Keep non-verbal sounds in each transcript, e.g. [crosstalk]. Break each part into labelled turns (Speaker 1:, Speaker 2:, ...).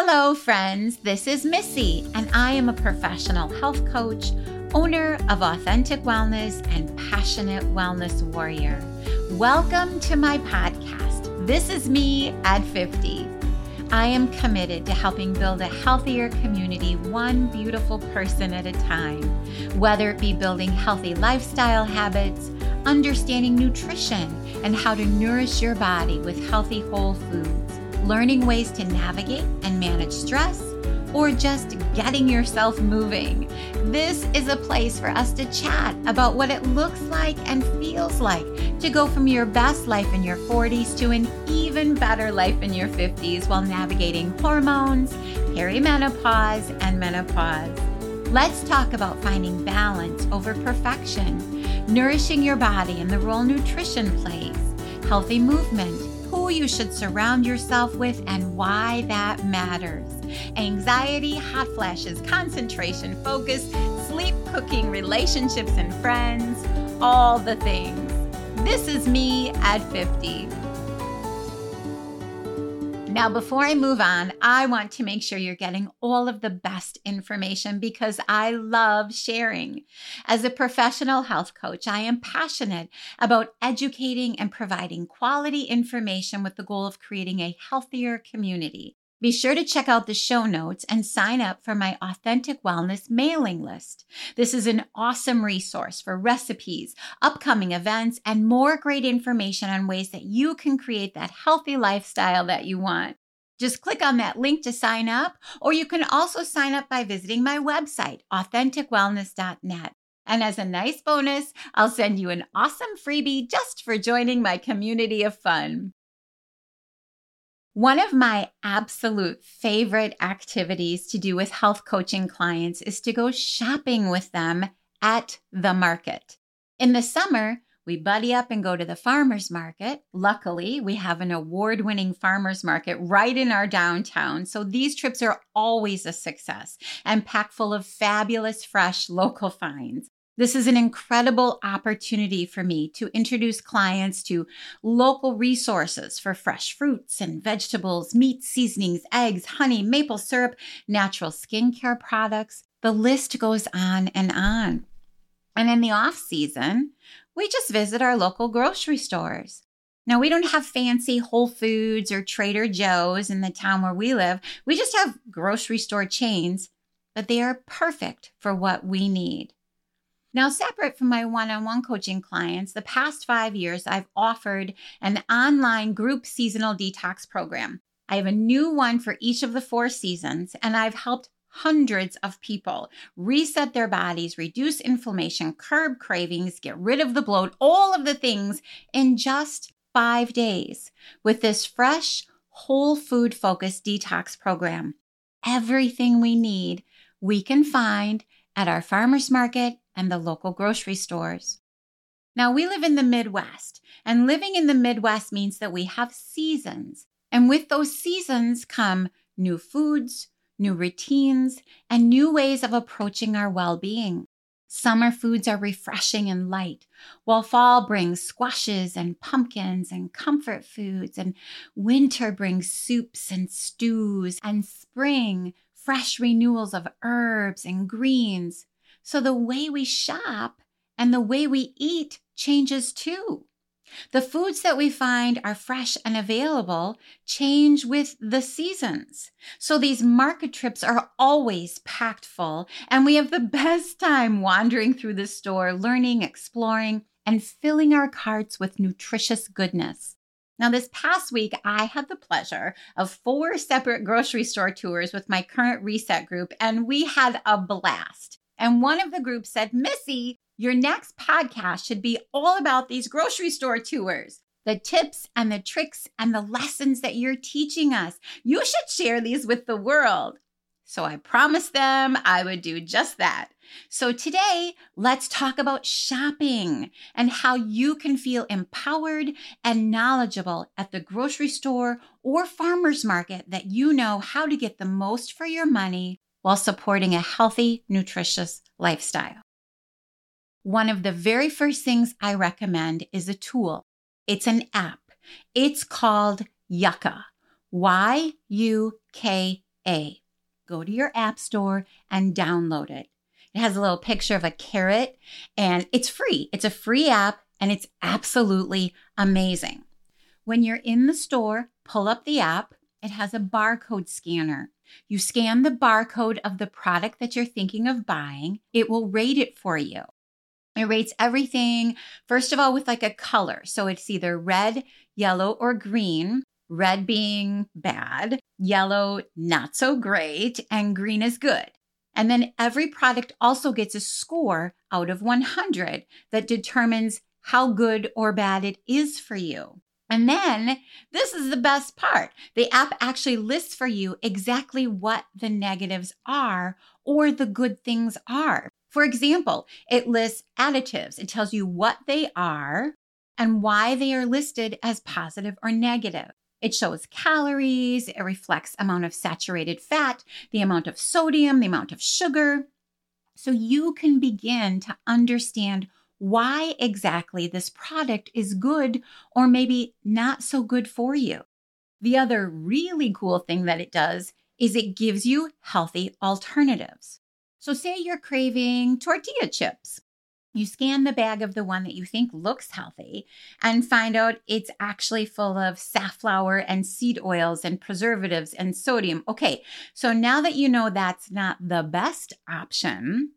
Speaker 1: Hello, friends. This is Missy, and I am a professional health coach, owner of Authentic Wellness, and passionate wellness warrior. Welcome to my podcast. This is me at 50. I am committed to helping build a healthier community, one beautiful person at a time, whether it be building healthy lifestyle habits, understanding nutrition, and how to nourish your body with healthy whole foods learning ways to navigate and manage stress, or just getting yourself moving. This is a place for us to chat about what it looks like and feels like to go from your best life in your 40s to an even better life in your 50s while navigating hormones, perimenopause, and menopause. Let's talk about finding balance over perfection, nourishing your body and the role nutrition plays, healthy movement who you should surround yourself with, and why that matters. Anxiety, hot flashes, concentration, focus, sleep, cooking, relationships, and friends, all the things. This is me at 50. Now, before I move on, I want to make sure you're getting all of the best information because I love sharing. As a professional health coach, I am passionate about educating and providing quality information with the goal of creating a healthier community. Be sure to check out the show notes and sign up for my Authentic Wellness mailing list. This is an awesome resource for recipes, upcoming events, and more great information on ways that you can create that healthy lifestyle that you want. Just click on that link to sign up, or you can also sign up by visiting my website, authenticwellness.net. And as a nice bonus, I'll send you an awesome freebie just for joining my community of fun. One of my absolute favorite activities to do with health coaching clients is to go shopping with them at the market. In the summer, we buddy up and go to the farmer's market. Luckily, we have an award winning farmer's market right in our downtown. So these trips are always a success and packed full of fabulous, fresh local finds. This is an incredible opportunity for me to introduce clients to local resources for fresh fruits and vegetables, meat seasonings, eggs, honey, maple syrup, natural skincare products. The list goes on and on. And in the off season, we just visit our local grocery stores. Now, we don't have fancy Whole Foods or Trader Joe's in the town where we live. We just have grocery store chains, but they are perfect for what we need. Now, separate from my one on one coaching clients, the past five years, I've offered an online group seasonal detox program. I have a new one for each of the four seasons, and I've helped hundreds of people reset their bodies, reduce inflammation, curb cravings, get rid of the bloat, all of the things in just five days with this fresh, whole food focused detox program. Everything we need, we can find at our farmer's market and the local grocery stores. Now, we live in the Midwest, and living in the Midwest means that we have seasons. And with those seasons come new foods, new routines, and new ways of approaching our well being. Summer foods are refreshing and light, while fall brings squashes and pumpkins and comfort foods, and winter brings soups and stews, and spring, fresh renewals of herbs and greens. So the way we shop and the way we eat changes too. The foods that we find are fresh and available change with the seasons. So these market trips are always packed full, and we have the [laughs] best time wandering through the store, learning, exploring, and filling our carts with nutritious goodness. Now, this past week, I had the pleasure of four separate grocery store tours with my current reset group, and we had a blast. And one of the groups said, Missy, your next podcast should be all about these grocery store tours, the tips and the tricks and the lessons that you're teaching us. You should share these with the world. So I promised them I would do just that. So today, let's talk about shopping and how you can feel empowered and knowledgeable at the grocery store or farmer's market that you know how to get the most for your money while supporting a healthy, nutritious lifestyle. One of the very first things I recommend is a tool. It's an app. It's called Yuka. Y U K A. Go to your app store and download it. It has a little picture of a carrot and it's free. It's a free app and it's absolutely amazing. When you're in the store, pull up the app. It has a barcode scanner. You scan the barcode of the product that you're thinking of buying, it will rate it for you. It rates everything, first of all, with like a color. So it's either red, yellow, or green. Red being bad, yellow, not so great, and green is good. And then every product also gets a score out of 100 that determines how good or bad it is for you. And then this is the best part. The app actually lists for you exactly what the negatives are or the good things are. For example, it lists additives. It tells you what they are and why they are listed as positive or negative. It shows calories, it reflects amount of saturated fat, the amount of sodium, the amount of sugar. So you can begin to understand why exactly this product is good or maybe not so good for you. The other really cool thing that it does is it gives you healthy alternatives. So, say you're craving tortilla chips. You scan the bag of the one that you think looks healthy and find out it's actually full of safflower and seed oils and preservatives and sodium. Okay, so now that you know that's not the best option,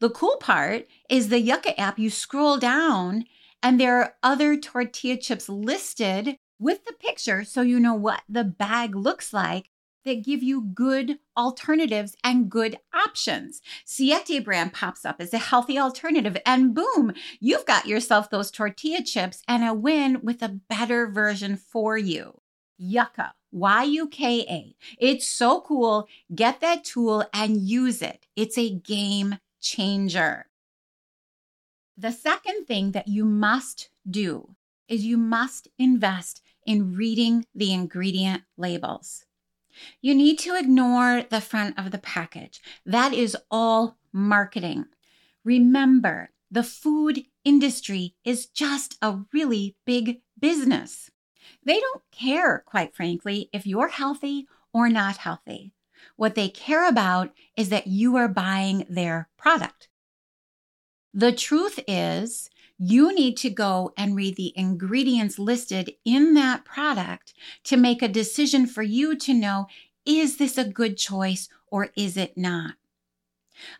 Speaker 1: the cool part is the Yuka app, you scroll down and there are other tortilla chips listed with the picture so you know what the bag looks like that give you good alternatives and good options. Siete brand pops up as a healthy alternative, and boom, you've got yourself those tortilla chips and a win with a better version for you. Yuka, Y U K A. It's so cool. Get that tool and use it. It's a game changer. The second thing that you must do is you must invest in reading the ingredient labels. You need to ignore the front of the package. That is all marketing. Remember, the food industry is just a really big business. They don't care, quite frankly, if you're healthy or not healthy. What they care about is that you are buying their product. The truth is, you need to go and read the ingredients listed in that product to make a decision for you to know is this a good choice or is it not?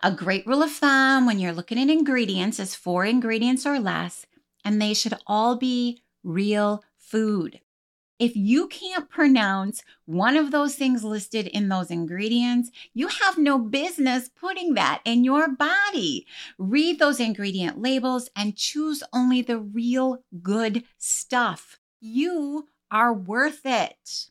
Speaker 1: A great rule of thumb when you're looking at ingredients is four ingredients or less, and they should all be real food. If you can't pronounce one of those things listed in those ingredients, you have no business putting that in your body. Read those ingredient labels and choose only the real good stuff. You are worth it.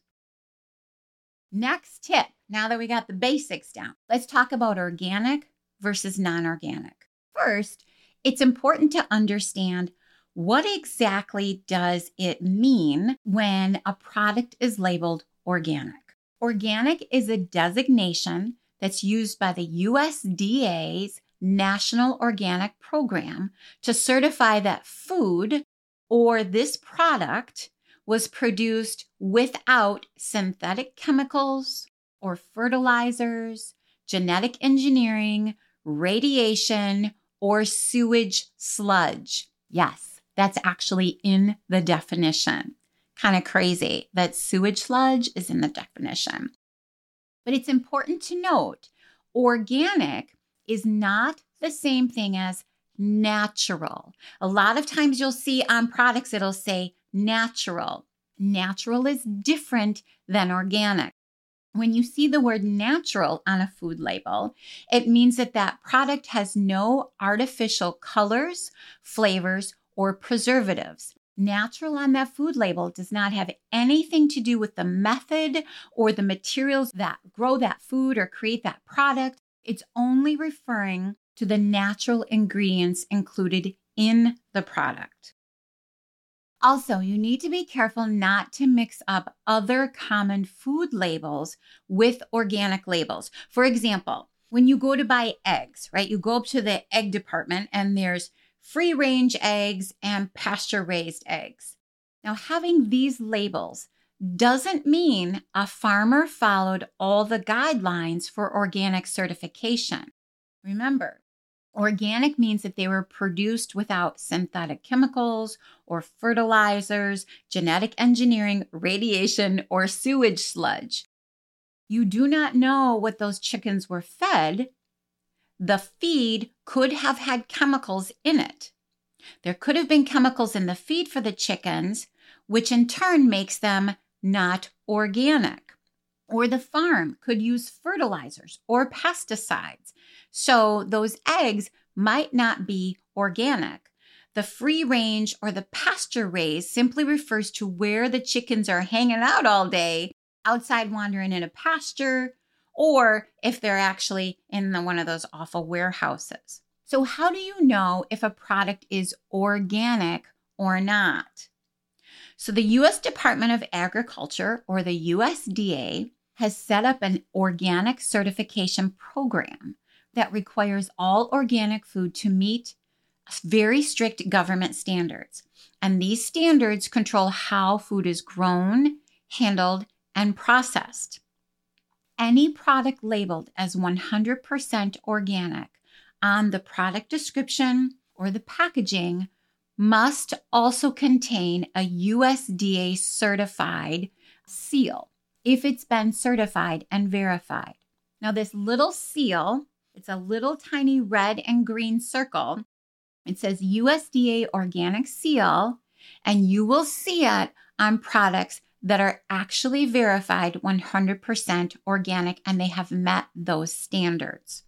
Speaker 1: Next tip now that we got the basics down, let's talk about organic versus non organic. First, it's important to understand what exactly does it mean when a product is labeled organic? Organic is a designation that's used by the USDA's National Organic Program to certify that food or this product was produced without synthetic chemicals or fertilizers, genetic engineering, radiation, or sewage sludge. Yes, that's actually in the definition. Kind of crazy that sewage sludge is in the definition. But it's important to note organic is not the same thing as natural. A lot of times you'll see on products it'll say natural. Natural is different than organic. When you see the word natural on a food label, it means that that product has no artificial colors, flavors, or preservatives. Natural on that food label does not have anything to do with the method or the materials that grow that food or create that product. It's only referring to the natural ingredients included in the product. Also, you need to be careful not to mix up other common food labels with organic labels. For example, when you go to buy eggs, right, you go up to the egg department and there's free range eggs, and pasture raised eggs. Now, having these labels doesn't mean a farmer followed all the guidelines for organic certification. Remember, organic means that they were produced without synthetic chemicals or fertilizers, genetic engineering, radiation, or sewage sludge. You do not know what those chickens were fed. The feed could have had chemicals in it. There could have been chemicals in the feed for the chickens, which in turn makes them not organic. Or the farm could use fertilizers or pesticides. So those eggs might not be organic. The free range or the pasture raised simply refers to where the chickens are hanging out all day, outside wandering in a pasture, or if they're actually in the, one of those awful warehouses. So, how do you know if a product is organic or not? So, the US Department of Agriculture, or the USDA, has set up an organic certification program that requires all organic food to meet very strict government standards. And these standards control how food is grown, handled, and processed. Any product labeled as 100% organic on the product description or the packaging must also contain a USDA certified seal if it's been certified and verified. Now, this little seal, it's a little tiny red and green circle. It says USDA organic seal, and you will see it on products that are actually verified 100% organic and they have met those standards.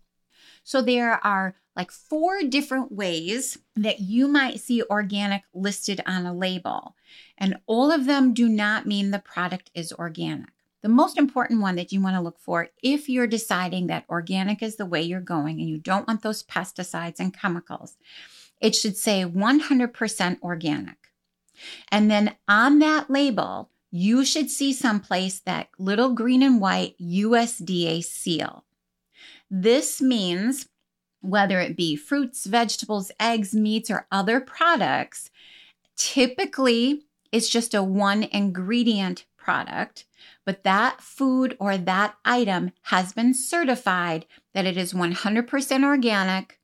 Speaker 1: So there are like four different ways that you might see organic listed on a label, and all of them do not mean the product is organic. The most important one that you want to look for if you're deciding that organic is the way you're going and you don't want those pesticides and chemicals, it should say 100% organic. And then on that label, you should see someplace that little green and white USDA seal. This means whether it be fruits, vegetables, eggs, meats, or other products, typically it's just a one ingredient product, but that food or that item has been certified that it is 100% organic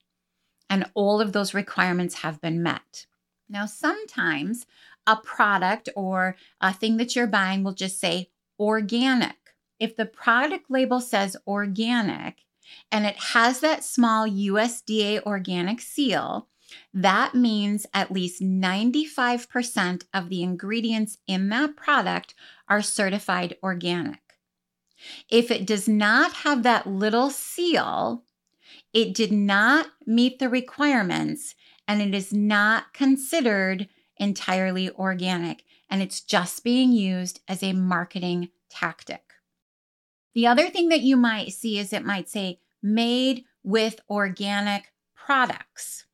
Speaker 1: and all of those requirements have been met. Now, sometimes a product or a thing that you're buying will just say organic. If the product label says organic, and it has that small USDA organic seal, that means at least 95% of the ingredients in that product are certified organic. If it does not have that little seal, it did not meet the requirements and it is not considered entirely organic and it's just being used as a marketing tactic. The other thing that you might see is it might say made with organic products.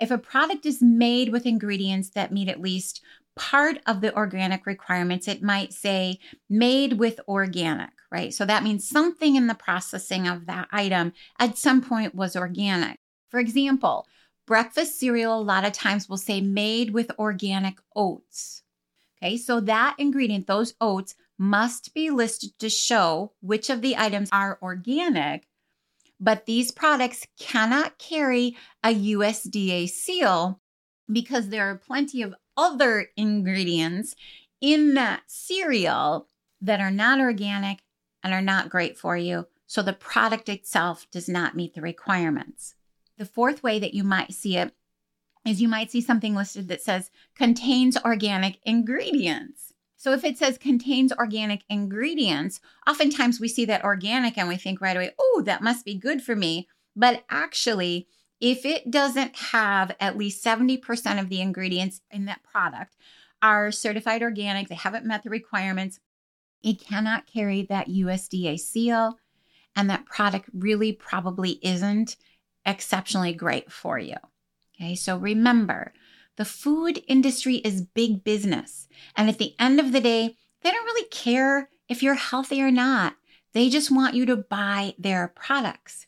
Speaker 1: If a product is made with ingredients that meet at least part of the organic requirements, it might say made with organic, right? So that means something in the processing of that item at some point was organic. For example, breakfast cereal a lot of times will say made with organic oats. Okay, so that ingredient, those oats, must be listed to show which of the items are organic, but these products cannot carry a USDA seal because there are plenty of other ingredients in that cereal that are not organic and are not great for you. So the product itself does not meet the requirements. The fourth way that you might see it is you might see something listed that says contains organic ingredients. So if it says contains organic ingredients, oftentimes we see that organic and we think right away, oh, that must be good for me. But actually, if it doesn't have at least 70% of the ingredients in that product are certified organic, they haven't met the requirements, it cannot carry that USDA seal. And that product really probably isn't exceptionally great for you. Okay, so remember, the food industry is big business. And at the end of the day, they don't really care if you're healthy or not. They just want you to buy their products.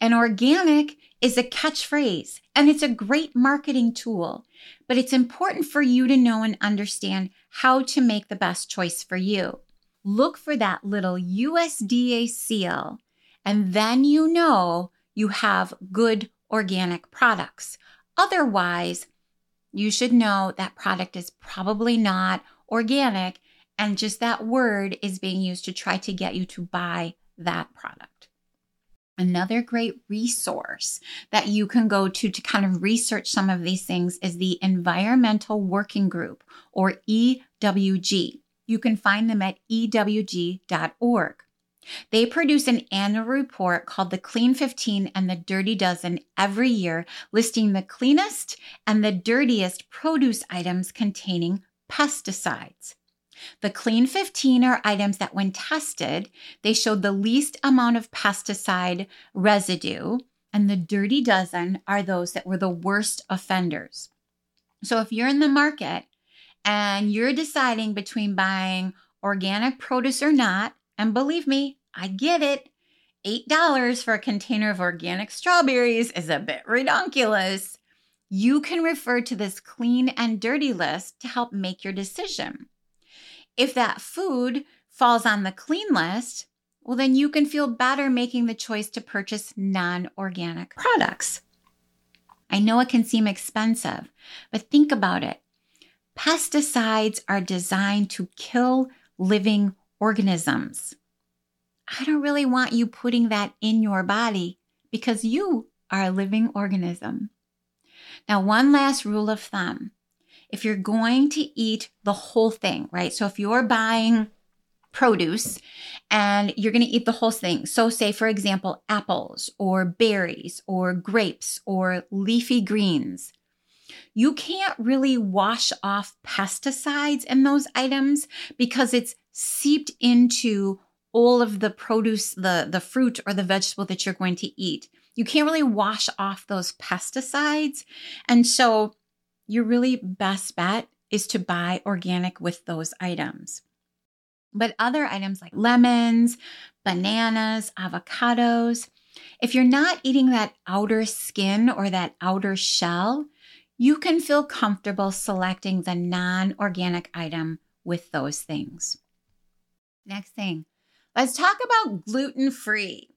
Speaker 1: And organic is a catchphrase and it's a great marketing tool, but it's important for you to know and understand how to make the best choice for you. Look for that little USDA seal, and then you know you have good organic products. Otherwise, you should know that product is probably not organic and just that word is being used to try to get you to buy that product. Another great resource that you can go to to kind of research some of these things is the Environmental Working Group or EWG. You can find them at ewg.org. They produce an annual report called the Clean 15 and the Dirty Dozen every year, listing the cleanest and the dirtiest produce items containing pesticides. The clean 15 are items that, when tested, they showed the least amount of pesticide residue, and the dirty dozen are those that were the worst offenders. So, if you're in the market and you're deciding between buying organic produce or not, and believe me, I get it. $8 for a container of organic strawberries is a bit redonkulous. You can refer to this clean and dirty list to help make your decision. If that food falls on the clean list, well, then you can feel better making the choice to purchase non organic products. I know it can seem expensive, but think about it. Pesticides are designed to kill living organisms. I don't really want you putting that in your body because you are a living organism. Now, one last rule of thumb if you're going to eat the whole thing, right? So if you're buying produce and you're going to eat the whole thing. So, say, for example, apples or berries or grapes or leafy greens. You can't really wash off pesticides in those items because it's seeped into all of the produce, the, the fruit or the vegetable that you're going to eat. You can't really wash off those pesticides. And so your really best bet is to buy organic with those items. But other items like lemons, bananas, avocados, if you're not eating that outer skin or that outer shell, you can feel comfortable selecting the non organic item with those things. Next thing, let's talk about gluten free.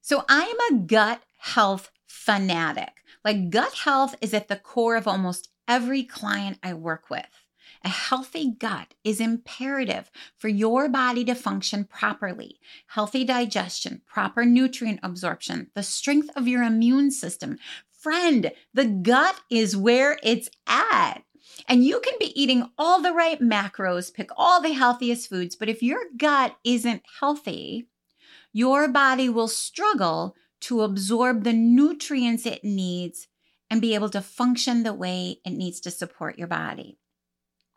Speaker 1: So, I am a gut health fanatic. Like gut health is at the core of almost every client I work with. A healthy gut is imperative for your body to function properly. Healthy digestion, proper nutrient absorption, the strength of your immune system. Friend, the gut is where it's at. And you can be eating all the right macros, pick all the healthiest foods, but if your gut isn't healthy, your body will struggle to absorb the nutrients it needs and be able to function the way it needs to support your body.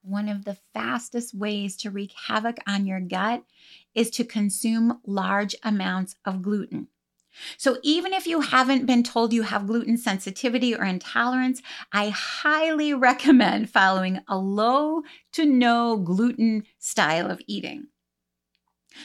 Speaker 1: One of the fastest ways to wreak havoc on your gut is to consume large amounts of gluten. So, even if you haven't been told you have gluten sensitivity or intolerance, I highly recommend following a low to no gluten style of eating.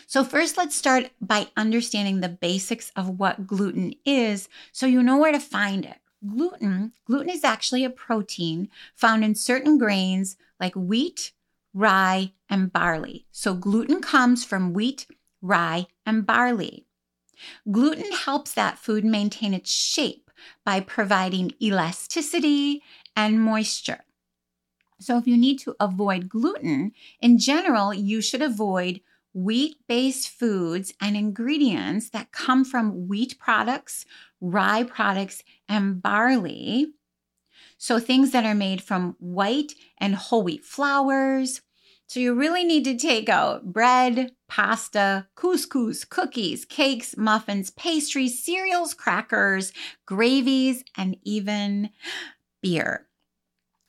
Speaker 1: So, first, let's start by understanding the basics of what gluten is so you know where to find it. Gluten, gluten is actually a protein found in certain grains like wheat, rye, and barley. So, gluten comes from wheat, rye, and barley. Gluten helps that food maintain its shape by providing elasticity and moisture. So, if you need to avoid gluten, in general, you should avoid wheat based foods and ingredients that come from wheat products, rye products, and barley. So, things that are made from white and whole wheat flours. So, you really need to take out bread, pasta, couscous, cookies, cakes, muffins, pastries, cereals, crackers, gravies, and even beer.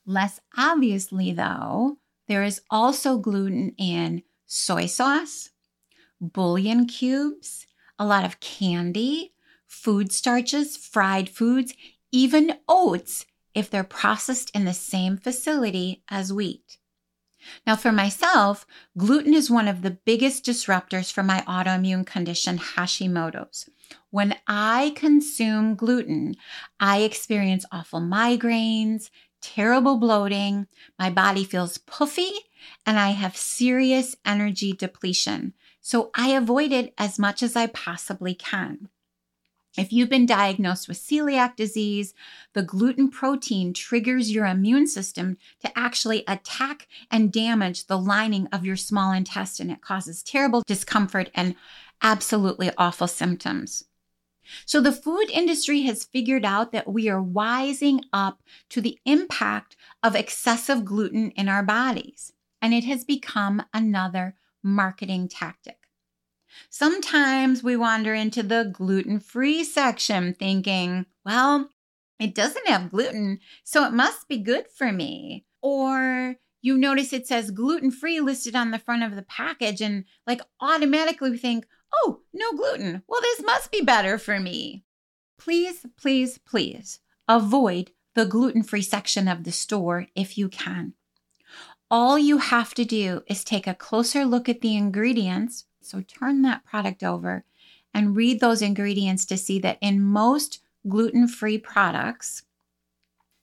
Speaker 1: Less obviously, though, there is also gluten in soy sauce, bouillon cubes, a lot of candy, food starches, fried foods, even oats if they're processed in the same facility as wheat. Now, for myself, gluten is one of the biggest disruptors for my autoimmune condition, Hashimoto's. When I consume gluten, I experience awful migraines, terrible bloating, my body feels puffy, and I have serious energy depletion. So I avoid it as much as I possibly can. If you've been diagnosed with celiac disease, the gluten protein triggers your immune system to actually attack and damage the lining of your small intestine. It causes terrible discomfort and absolutely awful symptoms. So, the food industry has figured out that we are wising up to the impact of excessive gluten in our bodies, and it has become another marketing tactic. Sometimes we wander into the gluten free section thinking, well, it doesn't have gluten, so it must be good for me. Or you notice it says gluten free listed on the front of the package, and like automatically we think, oh, no gluten. Well, this must be better for me. Please, please, please avoid the gluten free section of the store if you can. All you have to do is take a closer look at the ingredients so turn that product over and read those ingredients to see that in most gluten free products,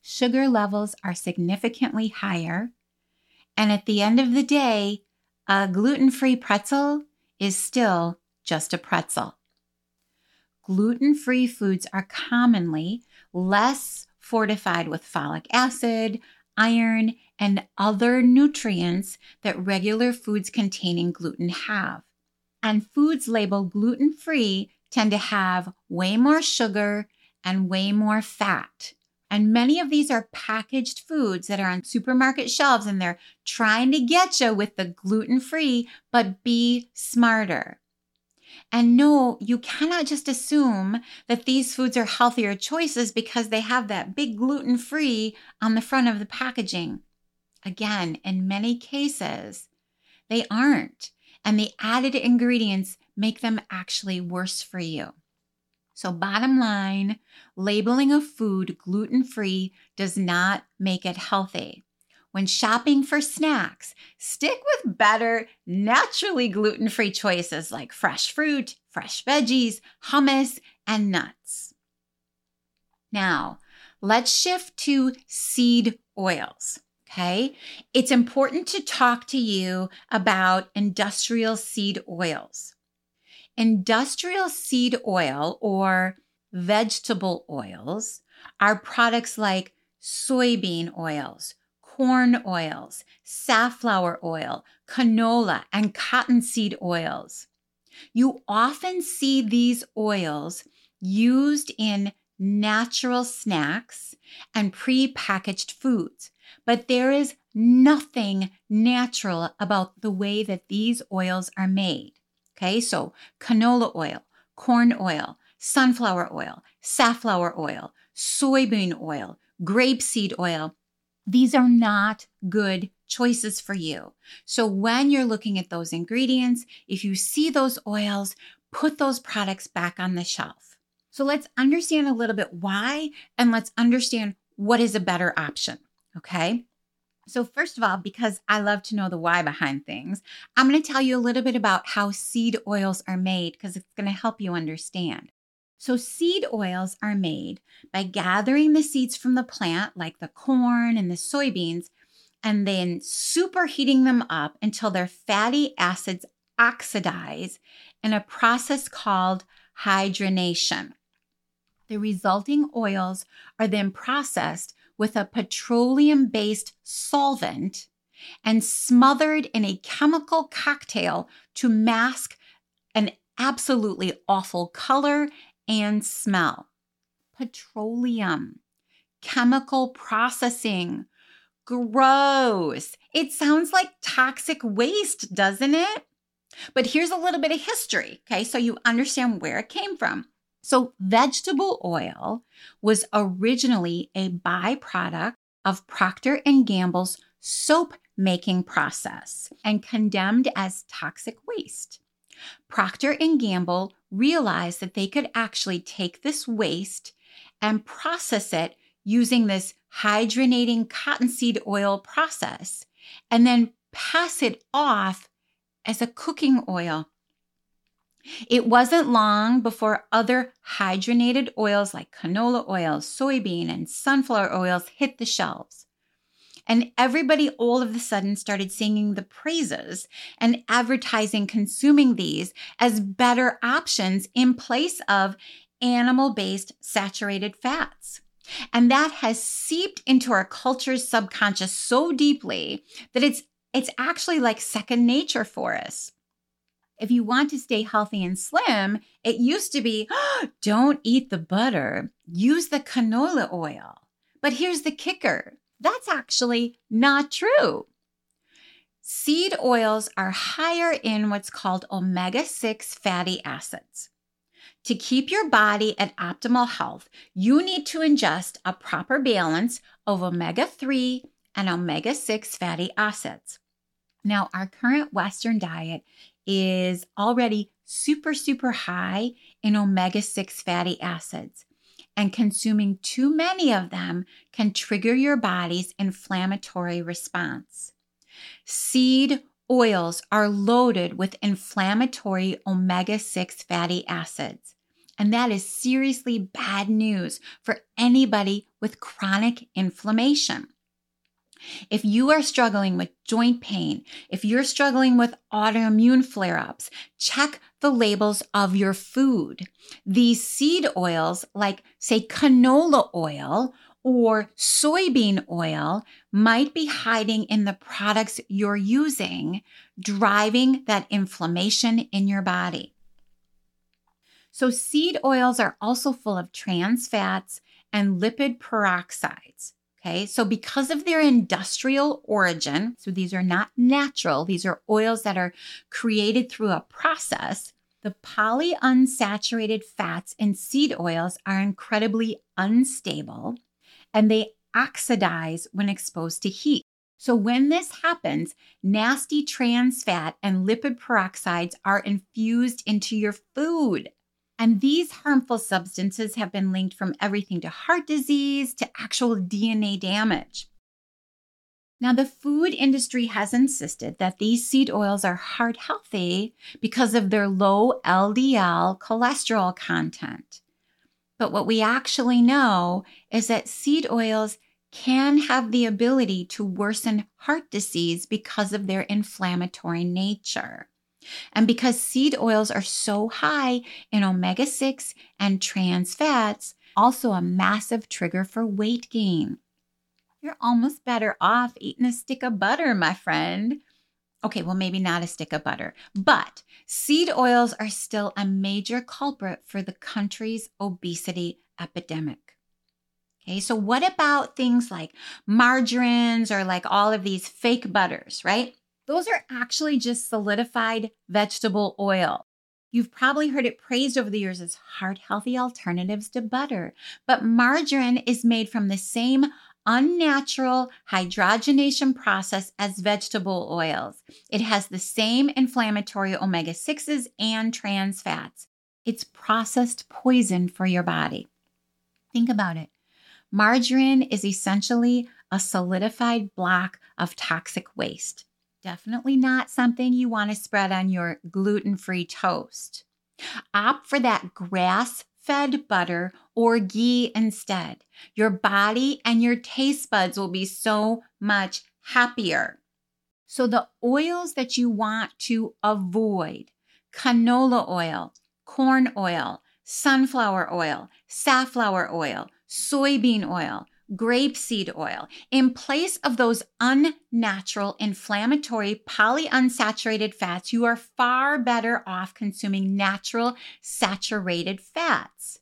Speaker 1: sugar levels are significantly higher. And at the end of the day, a gluten free pretzel is still just a pretzel. Gluten free foods are commonly less fortified with folic acid, iron, and other nutrients that regular foods containing gluten have. And foods labeled gluten free tend to have way more sugar and way more fat. And many of these are packaged foods that are on supermarket shelves and they're trying to get you with the gluten free, but be smarter. And no, you cannot just assume that these foods are healthier choices because they have that big gluten free on the front of the packaging. Again, in many cases, they aren't and the added ingredients make them actually worse for you. So, bottom line, labeling a food gluten free does not make it healthy. When shopping for snacks, stick with better, naturally gluten free choices like fresh fruit, fresh veggies, hummus, and nuts. Now, let's shift to seed oils. Okay. It's important to talk to you about industrial seed oils. Industrial seed oil or vegetable oils are products like soybean oils, corn oils, safflower oil, canola, and cottonseed oils. You often see these oils used in natural snacks and pre-packaged foods but there is nothing natural about the way that these oils are made. Okay, so canola oil, corn oil, sunflower oil, safflower oil, soybean oil, grapeseed oil, these are not good choices for you. So when you're looking at those ingredients, if you see those oils, put those products back on the shelf. So let's understand a little bit why and let's understand what is a better option. Okay. So, first of all, because I love to know the why behind things, I'm going to tell you a little bit about how seed oils are made because it's going to help you understand. So, seed oils are made by gathering the seeds from the plant, like the corn and the soybeans, and then superheating them up until their fatty acids oxidize in a process called hydrogenation. The resulting oils are then processed with a petroleum based solvent and smothered in a chemical cocktail to mask an absolutely awful color and smell. Petroleum, chemical processing. Gross. It sounds like toxic waste, doesn't it? But here's a little bit of history, okay, so you understand where it came from. So, vegetable oil was originally a byproduct of Procter and Gamble's soap making process and condemned as toxic waste. Procter and Gamble realized that they could actually take this waste and process it using this hydrogenating cottonseed oil process and then pass it off as a cooking oil. It wasn't long before other hydrogenated oils like canola oil, soybean, and sunflower oils hit the shelves. And everybody all of a sudden started singing the praises and advertising consuming these as better options in place of animal based saturated fats. And that has seeped into our culture's subconscious so deeply that it's it's actually like second nature for us. If you want to stay healthy and slim, it used to be oh, [gasps] don't eat the butter, use the canola oil. But here's the kicker that's actually not true. Seed oils are higher in what's called omega 6 fatty acids. To keep your body at optimal health, you need to ingest a proper balance of omega 3 and omega 6 fatty acids. Now, our current Western diet is already super, super high in omega 6 fatty acids and consuming too many of them can trigger your body's inflammatory response. Seed oils are loaded with inflammatory omega 6 fatty acids. And that is seriously bad news for anybody with chronic inflammation. If you are struggling with joint pain, if you're struggling with autoimmune flare ups, check the labels of your food. These seed oils, like, say, canola oil or soybean oil, might be hiding in the products you're using, driving that inflammation in your body. So, seed oils are also full of trans fats and lipid peroxides. Okay, so because of their industrial origin, so these are not natural, these are oils that are created through a process. The polyunsaturated fats in seed oils are incredibly unstable and they oxidize when exposed to heat. So, when this happens, nasty trans fat and lipid peroxides are infused into your food. And these harmful substances have been linked from everything to heart disease to actual DNA damage. Now, the food industry has insisted that these seed oils are heart healthy because of their low LDL cholesterol content. But what we actually know is that seed oils can have the ability to worsen heart disease because of their inflammatory nature. And because seed oils are so high in omega 6 and trans fats, also a massive trigger for weight gain. You're almost better off eating a stick of butter, my friend. Okay, well, maybe not a stick of butter, but seed oils are still a major culprit for the country's obesity epidemic. Okay, so what about things like margarines or like all of these fake butters, right? Those are actually just solidified vegetable oil. You've probably heard it praised over the years as heart healthy alternatives to butter, but margarine is made from the same unnatural hydrogenation process as vegetable oils. It has the same inflammatory omega 6s and trans fats. It's processed poison for your body. Think about it. Margarine is essentially a solidified block of toxic waste. Definitely not something you want to spread on your gluten free toast. Opt for that grass fed butter or ghee instead. Your body and your taste buds will be so much happier. So, the oils that you want to avoid canola oil, corn oil, sunflower oil, safflower oil, soybean oil, grapeseed oil in place of those unnatural inflammatory polyunsaturated fats, you are far better off consuming natural saturated fats.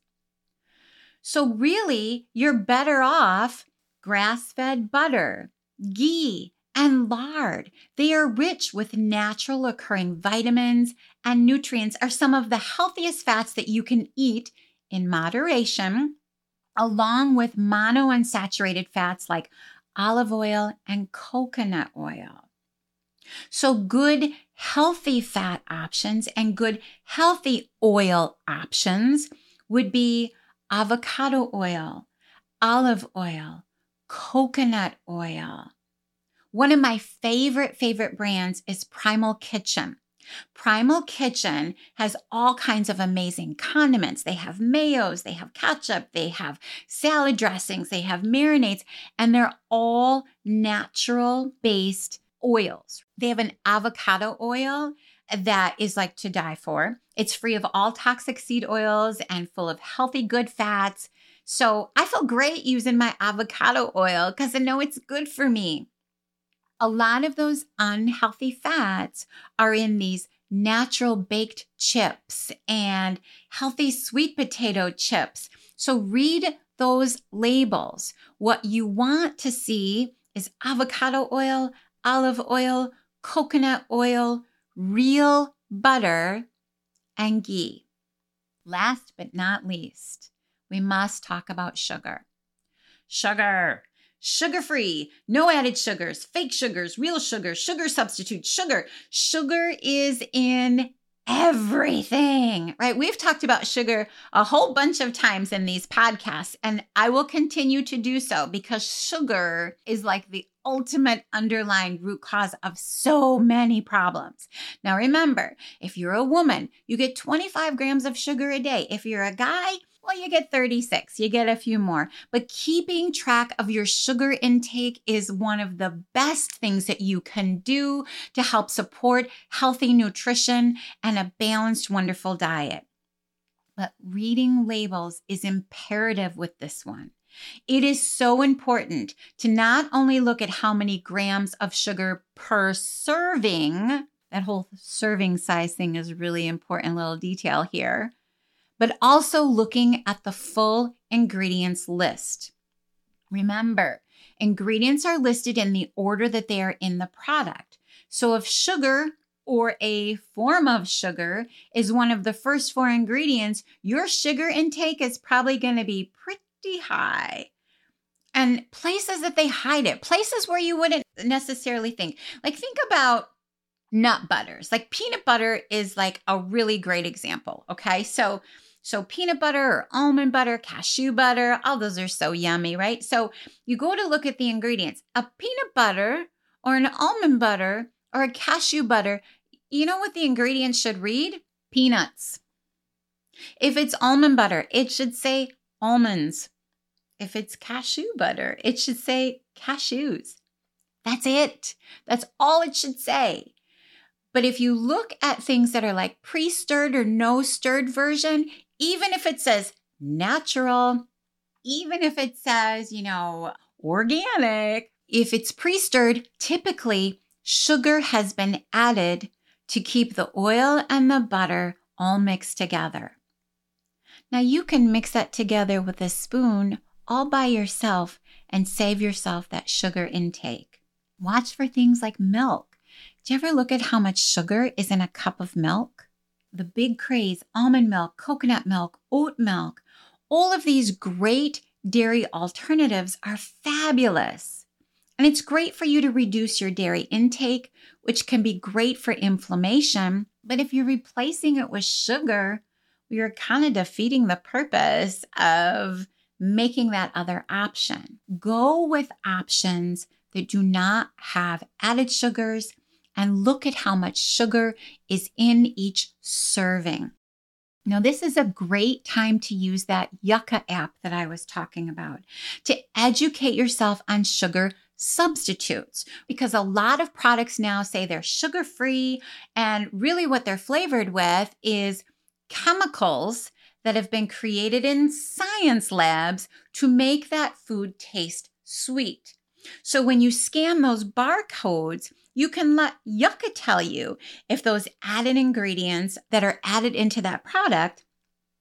Speaker 1: So, really, you're better off grass fed butter, ghee, and lard. They are rich with natural occurring vitamins and nutrients, are some of the healthiest fats that you can eat in moderation along with monounsaturated fats like olive oil and coconut oil. So, good, healthy fat options and good, healthy oil options would be avocado oil, olive oil, coconut oil. One of my favorite, favorite brands is Primal Kitchen. Primal Kitchen has all kinds of amazing condiments. They have mayos, they have ketchup, they have salad dressings, they have marinades, and they're all natural based oils. They have an avocado oil that is like to die for. It's free of all toxic seed oils and full of healthy, good fats. So I feel great using my avocado oil because I know it's good for me. A lot of those unhealthy fats are in these natural baked chips and healthy sweet potato chips. So read those labels. What you want to see is avocado oil, olive oil, coconut oil, real butter, and ghee. Last but not least, we must talk about sugar. Sugar, sugar free, no added sugars, fake sugars, real sugar, sugar substitute, sugar. Sugar is in everything, right? We've talked about sugar a whole bunch of times in these podcasts, and I will continue to do so because sugar is like the ultimate underlying root cause of so many problems. Now, remember, if you're a woman, you get 25 grams of sugar a day. If you're a guy, well, you get 36, you get a few more. But keeping track of your sugar intake is one of the best things that you can do to help support healthy nutrition and a balanced, wonderful diet. But reading labels is imperative with this one. It is so important to not only look at how many grams of sugar per serving, that whole serving size thing is really important little detail here but also looking at the full ingredients list. Remember, ingredients are listed in the order that they are in the product. So if sugar or a form of sugar is one of the first four ingredients, your sugar intake is probably going to be pretty high. And places that they hide it, places where you wouldn't necessarily think. Like, think about nut butters. Like, peanut butter is like a really great example. Okay. So, so, peanut butter or almond butter, cashew butter, all those are so yummy, right? So, you go to look at the ingredients. A peanut butter or an almond butter or a cashew butter, you know what the ingredients should read? Peanuts. If it's almond butter, it should say almonds. If it's cashew butter, it should say cashews. That's it. That's all it should say. But if you look at things that are like pre stirred or no stirred version, even if it says natural, even if it says, you know, organic, if it's pre stirred, typically sugar has been added to keep the oil and the butter all mixed together. Now you can mix that together with a spoon all by yourself and save yourself that sugar intake. Watch for things like milk. Do you ever look at how much sugar is in a cup of milk? The big craze, almond milk, coconut milk, oat milk, all of these great dairy alternatives are fabulous. And it's great for you to reduce your dairy intake, which can be great for inflammation. But if you're replacing it with sugar, you're kind of defeating the purpose of making that other option. Go with options that do not have added sugars and look at how much sugar is in each serving. Now, this is a great time to use that Yuka app that I was talking about to educate yourself on sugar substitutes because a lot of products now say they're sugar free, and really what they're flavored with is chemicals that have been created in science labs to make that food taste sweet. So when you scan those barcodes, you can let Yuka tell you if those added ingredients that are added into that product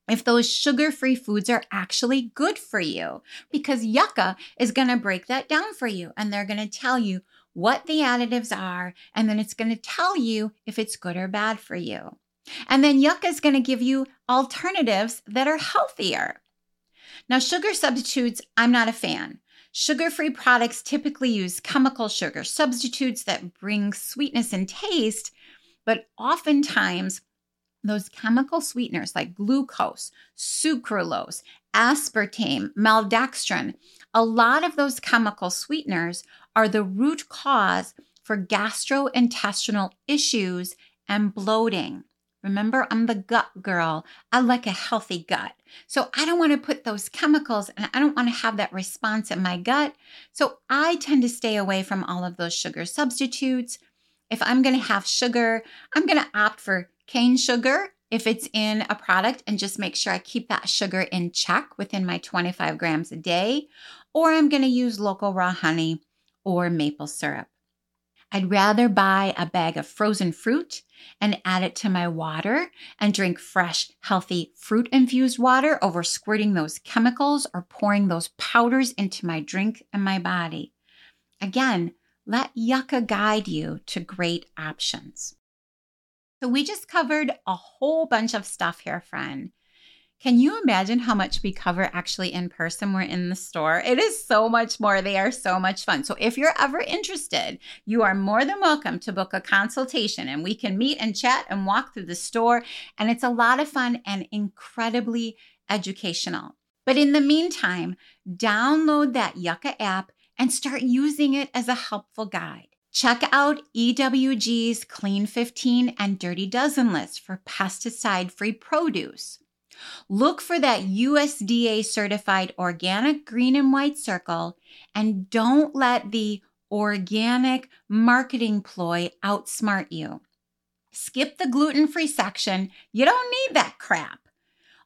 Speaker 1: if those sugar free foods are actually good for you, because Yuka is going to break that down for you and they're going to tell you what the additives are, and then it's going to tell you if it's good or bad for you. And then Yuka is going to give you alternatives that are healthier. Now, sugar substitutes, I'm not a fan. Sugar free products typically use chemical sugar substitutes that bring sweetness and taste, but oftentimes those chemical sweeteners like glucose, sucralose, aspartame, maltodextrin, A lot of those chemical sweeteners are the root cause for gastrointestinal issues and bloating. Remember, I'm the gut girl. I like a healthy gut. So I don't want to put those chemicals and I don't want to have that response in my gut. So I tend to stay away from all of those sugar substitutes. If I'm going to have sugar, I'm going to opt for cane sugar if it's in a product and just make sure I keep that sugar in check within my 25 grams a day. Or I'm going to use local raw honey or maple syrup. I'd rather buy a bag of frozen fruit and add it to my water and drink fresh, healthy fruit infused water over squirting those chemicals or pouring those powders into my drink and my body. Again, let Yuka guide you to great options. So, we just covered a whole bunch of stuff here, friend. Can you imagine how much we cover actually in person? We're in the store. It is so much more. They are so much fun. So, if you're ever interested, you are more than welcome to book a consultation and we can meet and chat and walk through the store. And it's a lot of fun and incredibly educational. But in the meantime, download that Yuka app and start using it as a helpful guide. Check out EWG's Clean 15 and Dirty Dozen list for pesticide free produce. Look for that USDA certified organic green and white circle and don't let the organic marketing ploy outsmart you. Skip the gluten free section. You don't need that crap.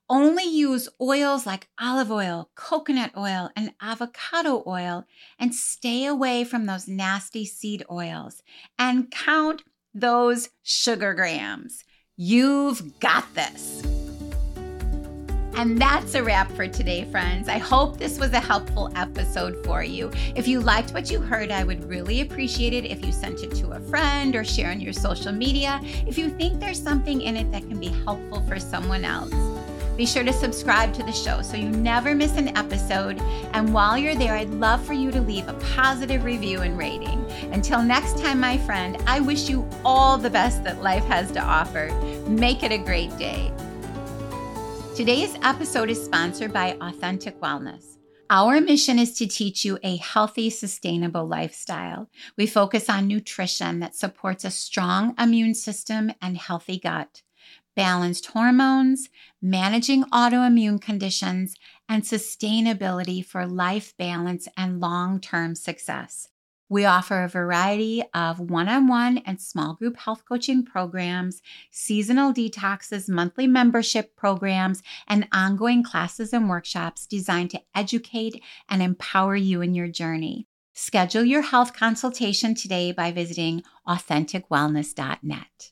Speaker 1: Only use oils like olive oil, coconut oil, and avocado oil, and stay away from those nasty seed oils and count those sugar grams. You've got this. And that's a wrap for today, friends. I hope this was a helpful episode for you. If you liked what you heard, I would really appreciate it if you sent it to a friend or share on your social media if you think there's something in it that can be helpful for someone else. Be sure to subscribe to the show so you never miss an episode. And while you're there, I'd love for you to leave a positive review and rating. Until next time, my friend, I wish you all the best that life has to offer. Make it a great day. Today's episode is sponsored by Authentic Wellness. Our mission is to teach you a healthy, sustainable lifestyle. We focus on nutrition that supports a strong immune system and healthy gut, balanced hormones, managing autoimmune conditions, and sustainability for life balance and long term success. We offer a variety of one on one and small group health coaching programs, seasonal detoxes, monthly membership programs, and ongoing classes and workshops designed to educate and empower you in your journey. Schedule your health consultation today by visiting authenticwellness.net.